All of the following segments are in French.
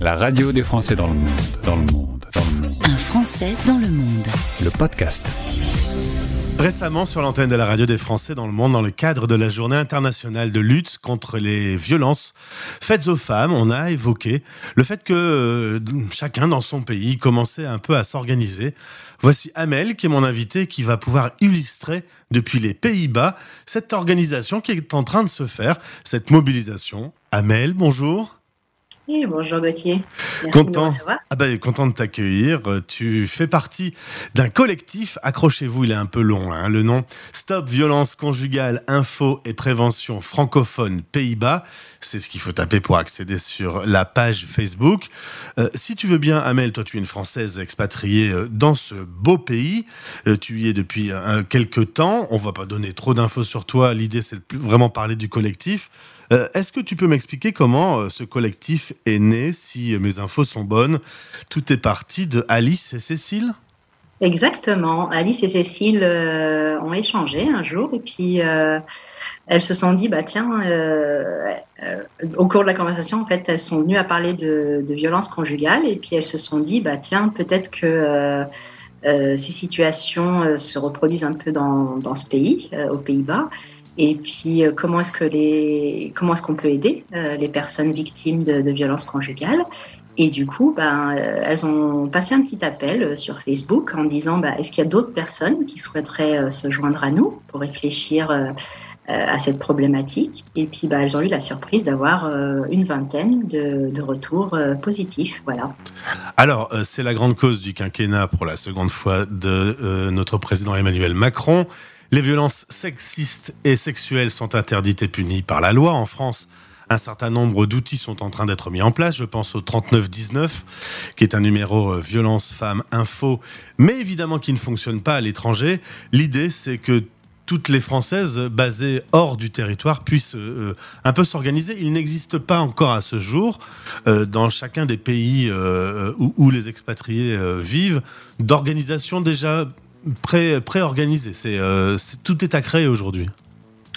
La radio des Français dans le monde, dans le monde, dans le monde. Un Français dans le monde. Le podcast. Récemment, sur l'antenne de la radio des Français dans le monde, dans le cadre de la journée internationale de lutte contre les violences faites aux femmes, on a évoqué le fait que euh, chacun dans son pays commençait un peu à s'organiser. Voici Amel qui est mon invité qui va pouvoir illustrer depuis les Pays-Bas cette organisation qui est en train de se faire, cette mobilisation. Amel, bonjour bonjour Gauthier. content, ah ben, content de t'accueillir. Tu fais partie d'un collectif, accrochez-vous, il est un peu long, hein, le nom Stop Violence Conjugale, Info et Prévention Francophone Pays-Bas. C'est ce qu'il faut taper pour accéder sur la page Facebook. Euh, si tu veux bien, Amel, toi tu es une Française expatriée euh, dans ce beau pays. Euh, tu y es depuis quelques temps. On va pas donner trop d'infos sur toi. L'idée c'est de vraiment parler du collectif. Euh, est-ce que tu peux m'expliquer comment euh, ce collectif est né, si mes infos sont bonnes? Tout est parti de Alice et Cécile? Exactement. Alice et Cécile euh, ont échangé un jour et puis elles se sont dit, bah tiens, au cours de la conversation, en fait, elles sont venues à parler de, de violence conjugale et puis elles se sont dit, bah tiens, peut-être que ces situations se reproduisent un peu dans ce pays, aux Pays-Bas. Et puis, euh, comment est-ce que les, comment est-ce qu'on peut aider euh, les personnes victimes de, violences conjugales? Et du coup, ben, euh, elles ont passé un petit appel sur Facebook en disant, ben, est-ce qu'il y a d'autres personnes qui souhaiteraient se joindre à nous pour réfléchir à cette problématique? Et puis, ben, elles ont eu la surprise d'avoir une vingtaine de, de retours positifs. Voilà. Alors, c'est la grande cause du quinquennat pour la seconde fois de notre président Emmanuel Macron. Les violences sexistes et sexuelles sont interdites et punies par la loi. En France, un certain nombre d'outils sont en train d'être mis en place. Je pense au 3919, qui est un numéro euh, violence femmes info, mais évidemment qui ne fonctionne pas à l'étranger. L'idée, c'est que toutes les Françaises basées hors du territoire puissent euh, un peu s'organiser. Il n'existe pas encore à ce jour, euh, dans chacun des pays où, où, les expatriés vivent, d'organisation déjà pré, organisé euh, C'est, tout est à créer aujourd'hui.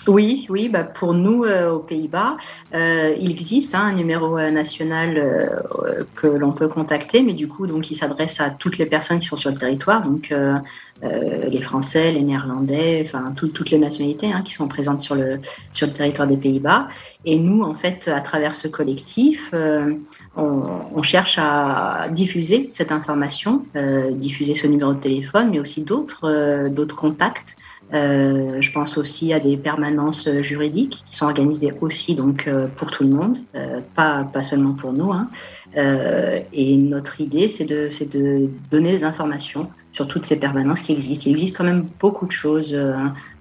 Oui, oui, bah pour nous euh, aux Pays-Bas, euh, il existe hein, un numéro national que l'on peut contacter, mais du coup, donc, il s'adresse à toutes les personnes qui sont sur le territoire, donc les Français, les Néerlandais, enfin toutes les nationalités hein, qui sont présentes sur le sur le territoire des Pays-Bas. Et nous, en fait, à travers ce collectif, on, cherche à diffuser cette information, euh, diffuser ce numéro de téléphone, mais aussi d'autres euh, d'autres contacts. Euh, je pense aussi à des permanences juridiques qui sont organisées aussi donc pour tout le monde, pas pas seulement pour nous. Hein. et notre idée, c'est de c'est de donner des informations sur toutes ces permanences qui existent. Il existe quand même beaucoup de choses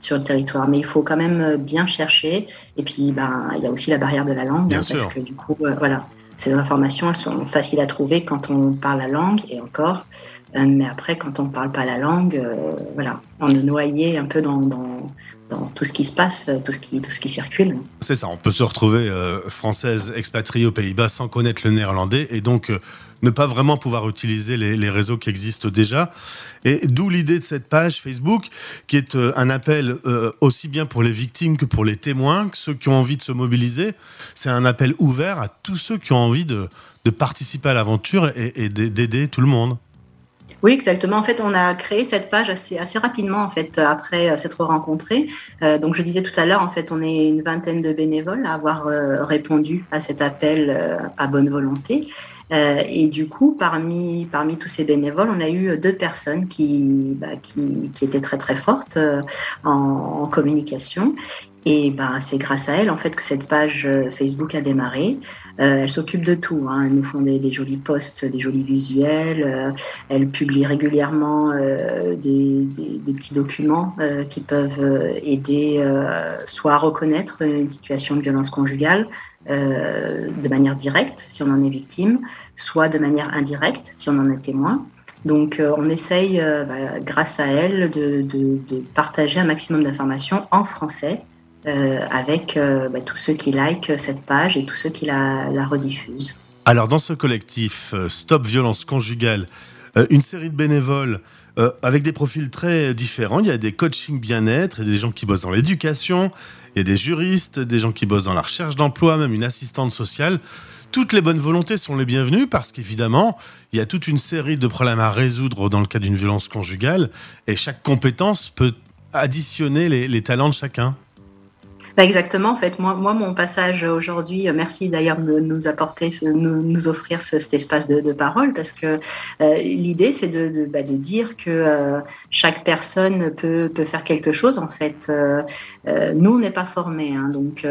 sur le territoire, mais il faut quand même bien chercher. Et puis, ben, il y a aussi la barrière de la langue, bien hein, sûr. parce que du coup, voilà ces informations, elles sont faciles à trouver quand on parle la langue et encore. Euh, mais après, quand on ne parle pas la langue, euh, voilà, on est noyé un peu dans, tout ce qui se passe, tout ce qui, tout ce qui circule. C'est ça, on peut se retrouver euh, française expatriée aux Pays-Bas sans connaître le néerlandais et donc ne pas vraiment pouvoir utiliser les, réseaux qui existent déjà. Et d'où l'idée de cette page Facebook, qui est euh, un appel euh, aussi bien pour les victimes que pour les témoins, que ceux qui ont envie de se mobiliser. C'est un appel ouvert à tous ceux qui ont envie de, participer à l'aventure et, d'aider tout le monde. Oui, exactement. En fait, on a créé cette page assez, assez rapidement, en fait, après euh, s'être rencontrés. donc, je disais tout à l'heure, en fait, on est une vingtaine de bénévoles à avoir répondu à cet appel à bonne volonté. Euh, et du coup, parmi, parmi tous ces bénévoles, on a eu deux personnes qui, bah, qui, qui, étaient très très fortes euh, en, en, communication. Et bah, c'est grâce à elles en fait que cette page euh, Facebook a démarré. Euh, elles s'occupent de tout. Hein. Elles nous font des, des, jolis posts, des jolis visuels. Euh, elles publient régulièrement euh, des, des, des, petits documents euh, qui peuvent aider soit à reconnaître une situation de violence conjugale, euh, de manière directe si on en est victime, soit de manière indirecte si on en est témoin. Donc euh, on essaye, euh, bah, grâce à elle, de, de, de partager un maximum d'informations en français avec bah, tous ceux qui like cette page et tous ceux qui la, rediffusent. Alors dans ce collectif Stop Violence Conjugale, une série de bénévoles euh, avec des profils très différents. Il y a des coachings bien-être, et des gens qui bossent dans l'éducation, il y a des juristes, des gens qui bossent dans la recherche d'emploi, même une assistante sociale. toutes les bonnes volontés sont les bienvenues parce qu'évidemment, il y a toute une série de problèmes à résoudre dans le cas d'une violence conjugale et chaque compétence peut additionner les talents de chacun. Bah exactement, en fait, moi, moi mon passage aujourd'hui, euh, merci d'ailleurs de nous apporter, nous, nous offrir cet espace de, de, parole, parce que euh, l'idée, c'est de, de, bah, de, dire que euh, chaque personne peut, peut faire quelque chose. En fait, euh, nous, on n'est pas formés. Hein, donc,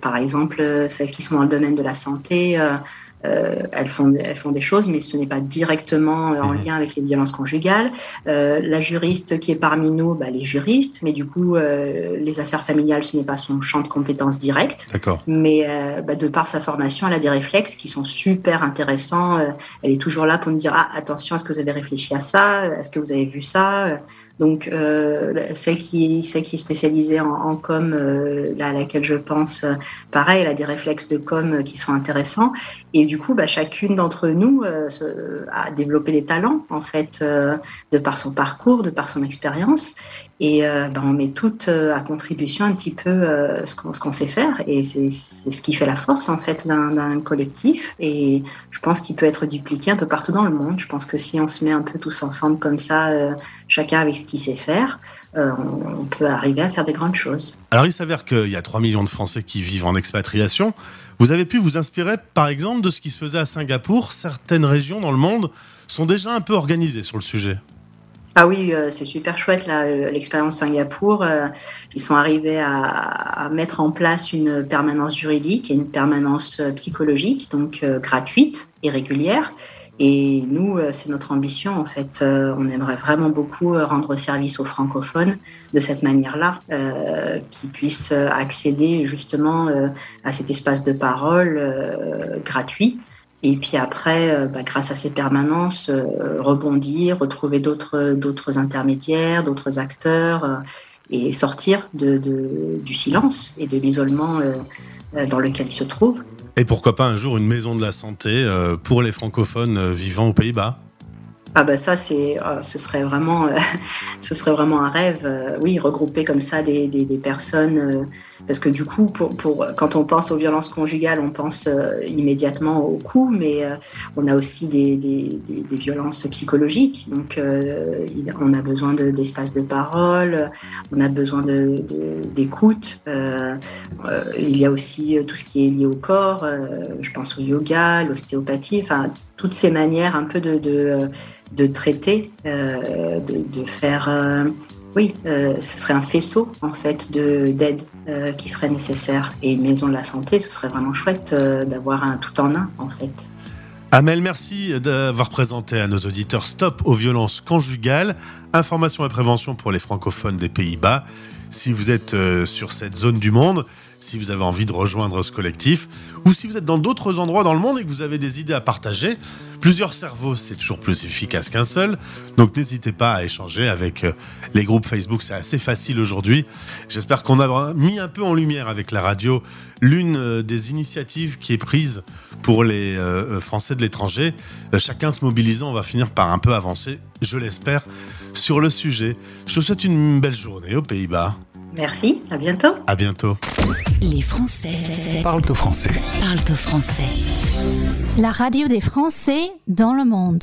par exemple, celles qui sont dans le domaine de la santé, euh, elles, font, elles font des choses, mais ce n'est pas directement euh, en mhm. lien avec les violences conjugales. Euh, la juriste qui est parmi nous, bah, elle est juriste, mais du coup, les affaires familiales, ce n'est pas son champ de compétences direct. Mais bah, de par sa formation, elle a des réflexes qui sont super intéressants. elle est toujours là pour nous dire ah, attention, est-ce que vous avez réfléchi à ça? Est-ce que vous avez vu ça? Donc, euh, celle, qui, celle est spécialisée en, com, euh, à laquelle je pense, euh, pareil, elle a des réflexes de com qui sont intéressants. Et du coup, bah, chacune d'entre nous a développé des talents, en fait, de par son parcours, de par son expérience. Et bah, on met toutes à contribution un petit peu ce qu'on sait faire. Et c'est ce qui fait la force, en fait, d'un collectif. Et je pense qu'il peut être dupliqué un peu partout dans le monde. Je pense que si on se met un peu tous ensemble comme ça, chacun avec ce qu'il sait faire, euh, on peut arriver à faire des grandes choses. Alors il s'avère qu'il y a 3 millions de Français qui vivent en expatriation. Vous avez pu vous inspirer par exemple de ce qui se faisait à Singapour. Certaines régions dans le monde sont déjà un peu organisées sur le sujet. Ah oui, euh, c'est super chouette euh, l'expérience Singapour. ils sont arrivés à, mettre en place une permanence juridique et une permanence psychologique, donc gratuite et régulière. Et nous, euh, c'est notre ambition, en fait. Euh, on aimerait vraiment beaucoup euh, rendre service aux francophones de cette manière-là, euh, qui puissent accéder justement à cet espace de parole gratuit. Et puis après, bah, grâce à ces permanences, rebondir, retrouver d'autres intermédiaires, d'autres acteurs, et sortir du silence et de l'isolement dans lequel ils se trouvent. Et pourquoi pas un jour une maison de la santé euh, pour les francophones euh, vivant aux Pays-Bas? Ah bah ça c'est euh, ce serait vraiment euh, ce serait vraiment un rêve euh, oui regrouper comme ça des, des, personnes parce que du coup pour, pour, quand on pense aux violences conjugales on pense immédiatement au coup mais on a aussi des, des, violences psychologiques. Donc on a besoin d'espace de, de, parole on a besoin d'écoute il y a aussi tout ce qui est lié au corps je pense au yoga l'ostéopathie enfin toutes ces manières un peu de, de, traiter, euh, de, de, faire. Euh, oui, euh, ce serait un faisceau en fait d'aide qui serait nécessaire. Et une maison de la santé, ce serait vraiment chouette d'avoir un tout en un en fait. Amel, merci d'avoir présenté à nos auditeurs Stop aux violences conjugales, information et prévention pour les francophones des Pays-Bas. Si vous êtes sur cette zone du monde, si vous avez envie de rejoindre ce collectif, ou si vous êtes dans d'autres endroits dans le monde et que vous avez des idées à partager. Plusieurs cerveaux, c'est toujours plus efficace qu'un seul. Donc n'hésitez pas à échanger avec euh, les groupes Facebook, c'est assez facile aujourd'hui. J'espère qu'on a mis un peu en lumière avec la radio l'une euh, des initiatives qui est prise pour les euh, Français de l'étranger. Chacun se mobilisant, on va finir par un peu avancer, je l'espère, sur le sujet. Je vous souhaite une belle journée aux Pays-Bas. Merci, à bientôt. À bientôt. Les Français parlent au français. Parlent au français. La radio des Français dans le monde.